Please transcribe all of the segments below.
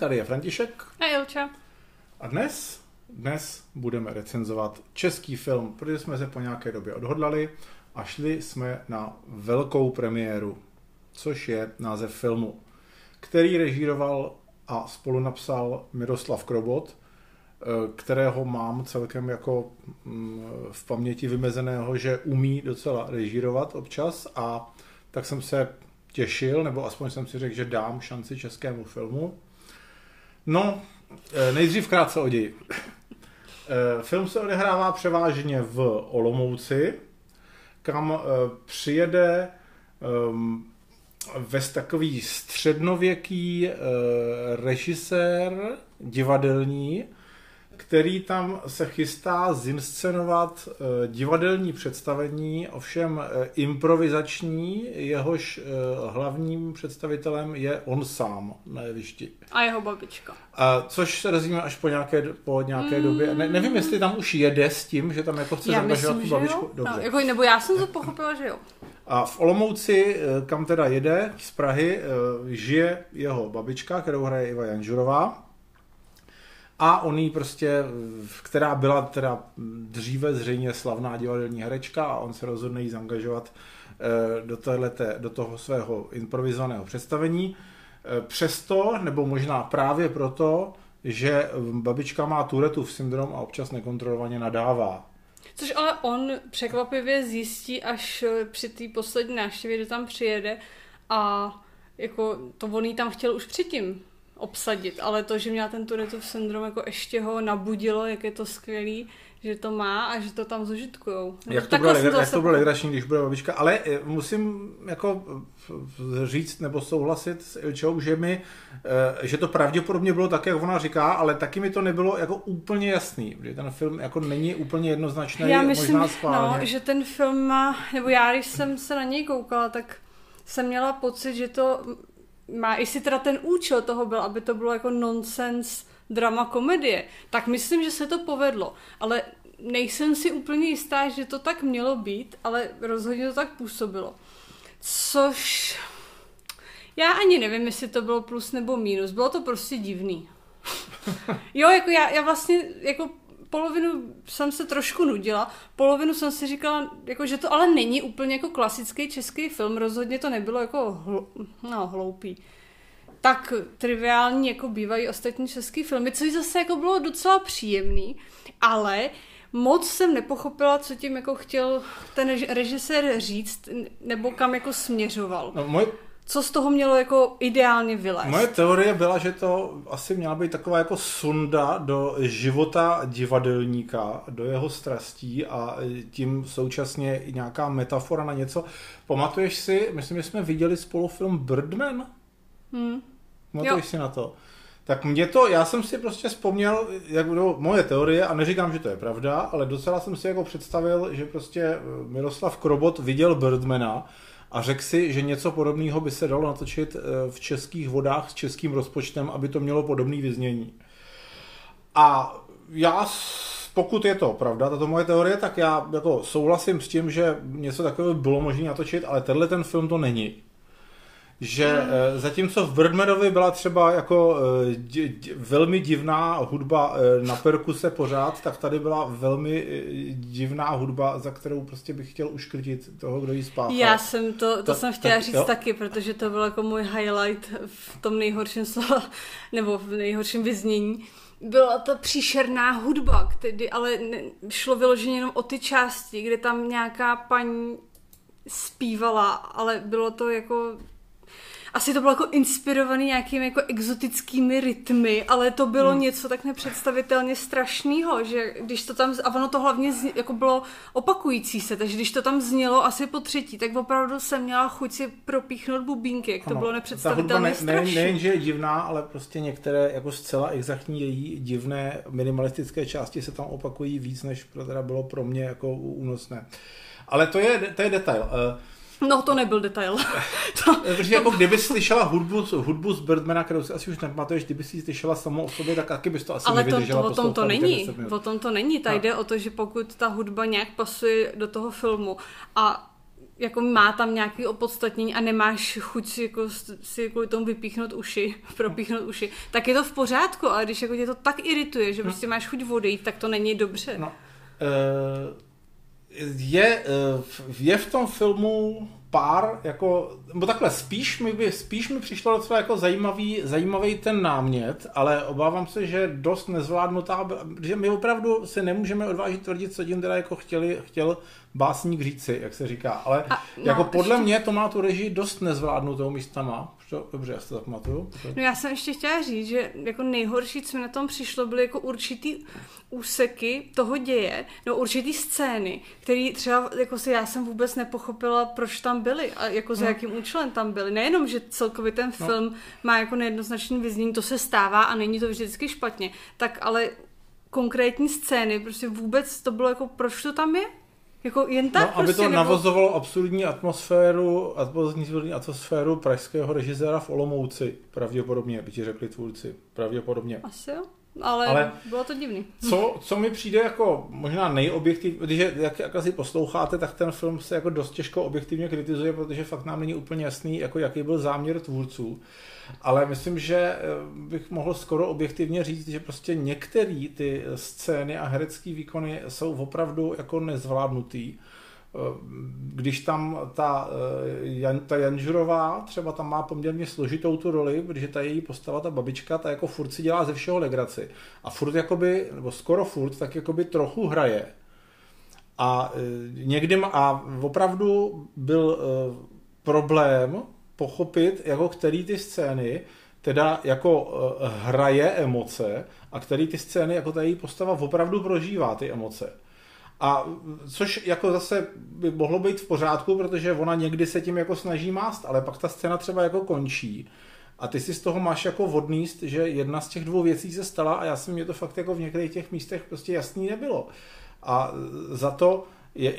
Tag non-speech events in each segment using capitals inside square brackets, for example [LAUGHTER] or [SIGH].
tady je František. A Ilča. A dnes, dnes budeme recenzovat český film, protože jsme se po nějaké době odhodlali a šli jsme na velkou premiéru, což je název filmu, který režíroval a spolu napsal Miroslav Krobot, eh, kterého mám celkem jako mm, v paměti vymezeného, že umí docela režírovat občas a tak jsem se těšil, nebo aspoň jsem si řekl, že dám šanci českému filmu. No, eh, nejdřív krátce o ději. Eh, film se odehrává převážně v Olomouci, kam eh, přijede ehm, ve takový střednověký režisér divadelní, který tam se chystá zinscenovat eh, divadelní představení, ovšem eh, improvizační, jehož eh, hlavním představitelem je on sám na jevišti. A jeho babička. A což se dozvíme až po nějaké, po nějaké mm. době. Ne, nevím, jestli tam už jede s tím, že tam jako chce zangažovat tu babičku. Dobře. No, jako, nebo já jsem to pochopila, že jo. A v Olomouci, kam teda jede z Prahy, žije jeho babička, kterou hraje Iva Janžurová a on jí prostě, která byla teda dříve zřejmě slavná divadelní herečka a on se rozhodne jí zangažovat eh, do, tohlete, do toho svého improvizovaného představení. Eh, přesto, nebo možná právě proto, že babička má Turetův syndrom a občas nekontrolovaně nadává. Což ale on překvapivě zjistí až při té poslední návštěvě, kdy tam přijede a jako to on jí tam chtěl už předtím obsadit, ale to, že měla ten Touretteův syndrom, jako ještě ho nabudilo, jak je to skvělý, že to má a že to tam zužitkujou. Jak to, bylo, jak to, to bylo legrační, když bude babička, ale eh, musím jako říct nebo souhlasit s Ilčou, že mi, eh, že to pravděpodobně bylo tak, jak ona říká, ale taky mi to nebylo jako úplně jasný, že ten film jako není úplně jednoznačný, já myslím, možná schválně. No, že ten film má, nebo já, když jsem se na něj koukala, tak jsem měla pocit, že to má, jestli teda ten účel toho byl, aby to bylo jako nonsense drama komedie, tak myslím, že se to povedlo. Ale nejsem si úplně jistá, že to tak mělo být, ale rozhodně to tak působilo. Což já ani nevím, jestli to bylo plus nebo mínus. Bylo to prostě divný. [LAUGHS] Jo, jako já, já vlastně jako polovinu jsem se trošku nudila, polovinu jsem si říkala, jako, že to ale není úplně jako klasický český film, rozhodně to nebylo jako hl, no, hloupý. Tak triviální, jako bývají ostatní český filmy, což zase jako bylo docela příjemný, ale moc jsem nepochopila, co tím jako chtěl ten režisér říct, nebo kam jako směřoval. No, moje co z toho mělo jako ideálně vylézt? Moje teorie byla, že to asi měla být taková jako sunda do života divadelníka, do jeho strastí a tím současně i nějaká metafora na něco. Pamatuješ si, myslím, že jsme viděli spolu film Birdman? Hmm. Pamatuješ si na to? Tak mě to, já jsem si prostě vzpomněl, jak budou moje teorie, a neříkám, že to je pravda, ale docela jsem si jako představil, že prostě Miroslav Krobot viděl Birdmana a řekl si, že něco podobného by se dalo natočit eh, v českých vodách s českým rozpočtem, aby to mělo podobné vyznění. A já, pokud je to pravda, tato moje teorie, tak já jako souhlasím s tím, že něco takového bylo možné natočit, ale tenhle ten film to není že mm. zatímco v Birdmanovi byla třeba jako eh, dě, dě, velmi divná hudba eh, na perkuse pořád, tak tady byla velmi divná hudba, za kterou prostě bych chtěl uškrtit toho, kdo ji spáchal. Já jsem to, to, to jsem chtěla tak, říct jo? taky, protože to byl jako můj highlight v tom nejhorším slova, [LAUGHS] nebo v nejhorším vyznění. Byla ta příšerná hudba, který, ale ne, šlo vyloženě jenom o ty části, kde tam nějaká paní zpívala, ale bylo to jako asi to bylo jako inspirovaný nějakými jako exotickými rytmy, ale to bylo hmm. něco tak nepředstavitelně strašného, že když to tam, a ono to hlavně zně, jako bylo opakující se, takže když to tam znělo asi po třetí, tak opravdu jsem měla chuť si propíchnout bubínky, jak to ano, bylo nepředstavitelně ne, strašné. Nejen, že je divná, ale prostě některé jako zcela exaktní její divné minimalistické části se tam opakují víc, než teda bylo pro mě jako únosné. Ale to je, to je detail. Uh, No, to nebyl detail. [LAUGHS] to, Protože jako kdyby slyšela hudbu, hudbu z Birdmana, kterou si asi už nepamatuješ, kdyby si slyšela samou o sobě, tak taky bys to asi Ale to, to, o tom to není. O tom to není. Tady no. jde o to, že pokud ta hudba nějak pasuje do toho filmu a jako má tam nějaký opodstatnění a nemáš chuť si, jako, si kvůli tomu vypíchnout uši, [LAUGHS] propíchnout uši, tak je to v pořádku, ale když jako tě to tak irituje, že prostě máš chuť odejít, tak to není dobře. No, uh, je, uh, je v tom filmu pár, jako, nebo takhle, spíš mi, by, spíš mi přišlo docela jako zajímavý, zajímavý ten námět, ale obávám se, že dost nezvládnutá, že my opravdu se nemůžeme odvážit tvrdit, co teda jako chtěli, chtěl básník říci, jak se říká, ale A, no, jako podle ještě... mě to má tu režii dost nezvládnutou místama, to, dobře, já si to zapamatuju. No já jsem ještě chtěla říct, že jako nejhorší, co mi na tom přišlo, byly jako určitý úseky toho děje, no určitý scény, které třeba jako si já jsem vůbec nepochopila, proč tam byly a jako za no. jakým účelem tam byly. Nejenom, že celkově ten no. film no. má jako nejednoznačný vyznění, to se stává a není to vždycky špatně, tak ale konkrétní scény, prostě vůbec to bylo jako, proč to tam je? Jako jen tak no, aby prostě, to nebo... navozovalo absurdní atmosféru, absurdní atmosféru pražského režiséra v Olomouci, pravděpodobně, by ti řekli tvůrci, pravděpodobně. Asi jo. Ale, ale bylo to divný. Co, co mi přijde jako možná nejobjektivní, když jak, jak asi posloucháte, tak ten film se jako dost těžko objektivně kritizuje, protože fakt nám není úplně jasný, jako jaký byl záměr tvůrců. Ale myslím, že eh, bych mohl skoro objektivně říct, že prostě některé ty scény a herecké výkony jsou opravdu jako nezvládnutý když tam ta, eh, Jan, ta Janžurová třeba tam má poměrně složitou tu roli, protože ta její postava, ta babička, ta jako furt si dělá ze všeho legraci. A furt jakoby, nebo skoro furt, tak jakoby trochu hraje. A někdy, a opravdu byl problém pochopit, jako který ty scény teda jako hraje emoce a který ty scény jako ta její postava opravdu prožívá ty emoce. A což jako zase by mohlo být v pořádku, protože ona někdy se tím jako snaží mást, ale pak ta scéna třeba jako končí. A ty si z toho máš jako vodníst, že jedna z těch dvou věcí se stala a já jsem mě to fakt jako v některých těch místech prostě jasný nebylo. A za to je,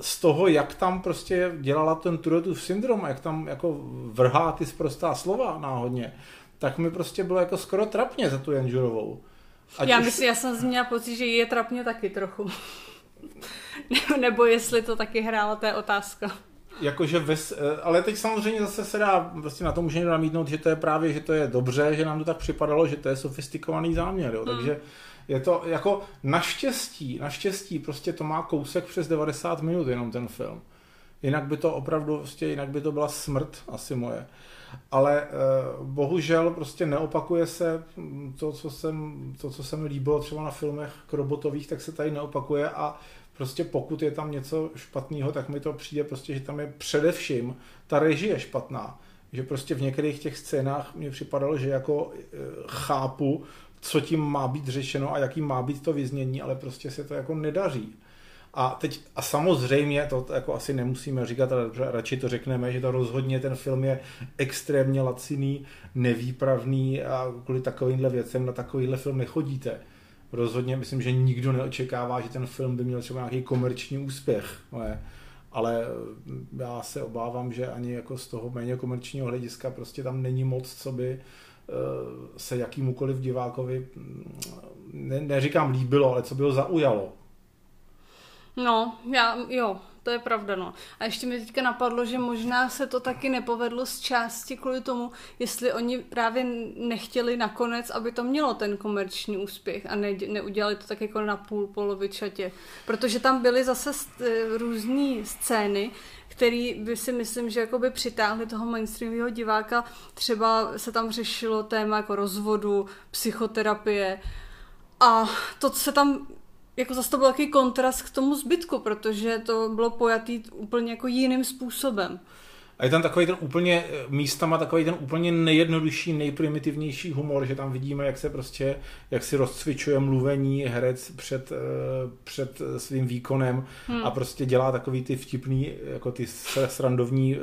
z toho, jak tam prostě dělala ten Turetův syndrom, jak tam jako vrhá ty zprostá slova náhodně, tak mi prostě bylo jako skoro trapně za tu Janžurovou. Ať já už... myslím, já jsem měla pocit, že je trapně taky trochu. [LAUGHS] Nebo jestli to taky hrála, to je otázka. Jakože ves, eh, ale teď samozřejmě zase se dá, prostě na to může namítnout, že to je právě, že to je dobře, že nám to tak připadalo, že to je sofistikovaný záměr, jo. Hmm. takže je to jako naštěstí, naštěstí prostě to má kousek přes 90 minut jenom ten film. Jinak by to opravdu, prostě jinak by to byla smrt asi moje. Ale eh, bohužel prostě neopakuje se to, co, jsem, to, co se mi líbilo třeba na filmech robotových, tak se tady neopakuje a prostě pokud je tam něco špatného, tak mi to přijde prostě, že tam je především ta režie špatná. Že prostě v některých těch scénách mi připadalo, že jako eh, chápu, co tím má být řešeno a jaký má být to vyznění, ale prostě se to jako nedaří. A teď, a samozřejmě, to jako asi nemusíme říkat, ale radši to řekneme, že to rozhodně ten film je extrémně laciný, nevýpravný a kvůli takovýmhle věcem na takovýhle film nechodíte. Rozhodně myslím, že nikdo neočekává, že ten film by měl třeba nějaký komerční úspěch. Ale, ale já se obávám, že ani jako z toho méně komerčního hlediska prostě tam není moc, co by Eh, se jakýmukoliv divákovi, mm, ne, neříkám líbilo, ale co by ho zaujalo. No, já, jo, to je pravda, no. A ještě mi teďka napadlo, že možná se to taky nepovedlo z části kvůli tomu, jestli oni právě nechtěli nakonec, aby to mělo ten komerční úspěch a ne, neudělali to tak jako na půl polovičatě. Protože tam byly zase eh, různé scény, který by si myslím, že by přitáhli toho mainstreamového diváka. Třeba se tam řešilo téma jako rozvodu, psychoterapie a to se tam jako zase to byl takový kontrast k tomu zbytku, protože to bylo pojatý úplně jako jiným způsobem. A je tam takový ten úplně, místama takový ten úplně nejjednodušší, nejprimitivnější humor, že tam vidíme, jak se prostě, jak si rozcvičuje mluvení herec před, eh, před svým výkonem hmm. a prostě dělá takový ty vtipný, jako ty srandovní eh,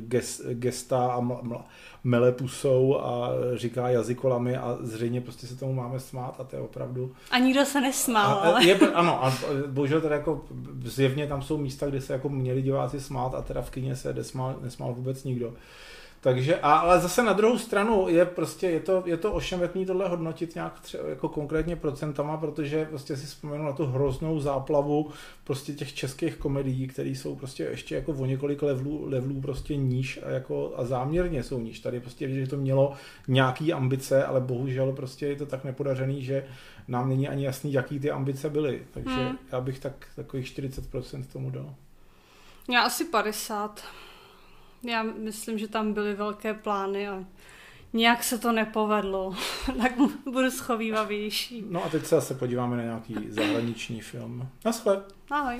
gest, gesta a mla, mele pusou a říká jazykolami a zřejmě prostě se tomu máme smát a to je opravdu... A nikdo se nesmál, a. Je, ano, a bohužel teda jako zjevně tam jsou místa, kde se jako měli diváci smát a teda v kyně se nesmál, nesmál vůbec nikdo. Takže, a, ale zase na druhou stranu je prostě, je to, je to ošemetný tohle hodnotit nějak třeba jako konkrétně procentama, protože prostě si vzpomenu na tu hroznou záplavu prostě těch českých komedií, které jsou prostě ještě jako o několik levelů, levelů prostě níž a, jako, a záměrně jsou níž. Tady prostě vidět, že to mělo nějaký ambice, ale bohužel prostě je to tak nepodařený, že nám není ani jasný, jaký ty ambice byly. Takže hmm. já bych tak takových 40% tomu dal. Já asi 50. Já myslím, že tam byly velké plány a nějak se to nepovedlo, [LAUGHS] tak budu schovývavější. No a teď se zase podíváme na nějaký zahraniční film. Naschle. Ahoj.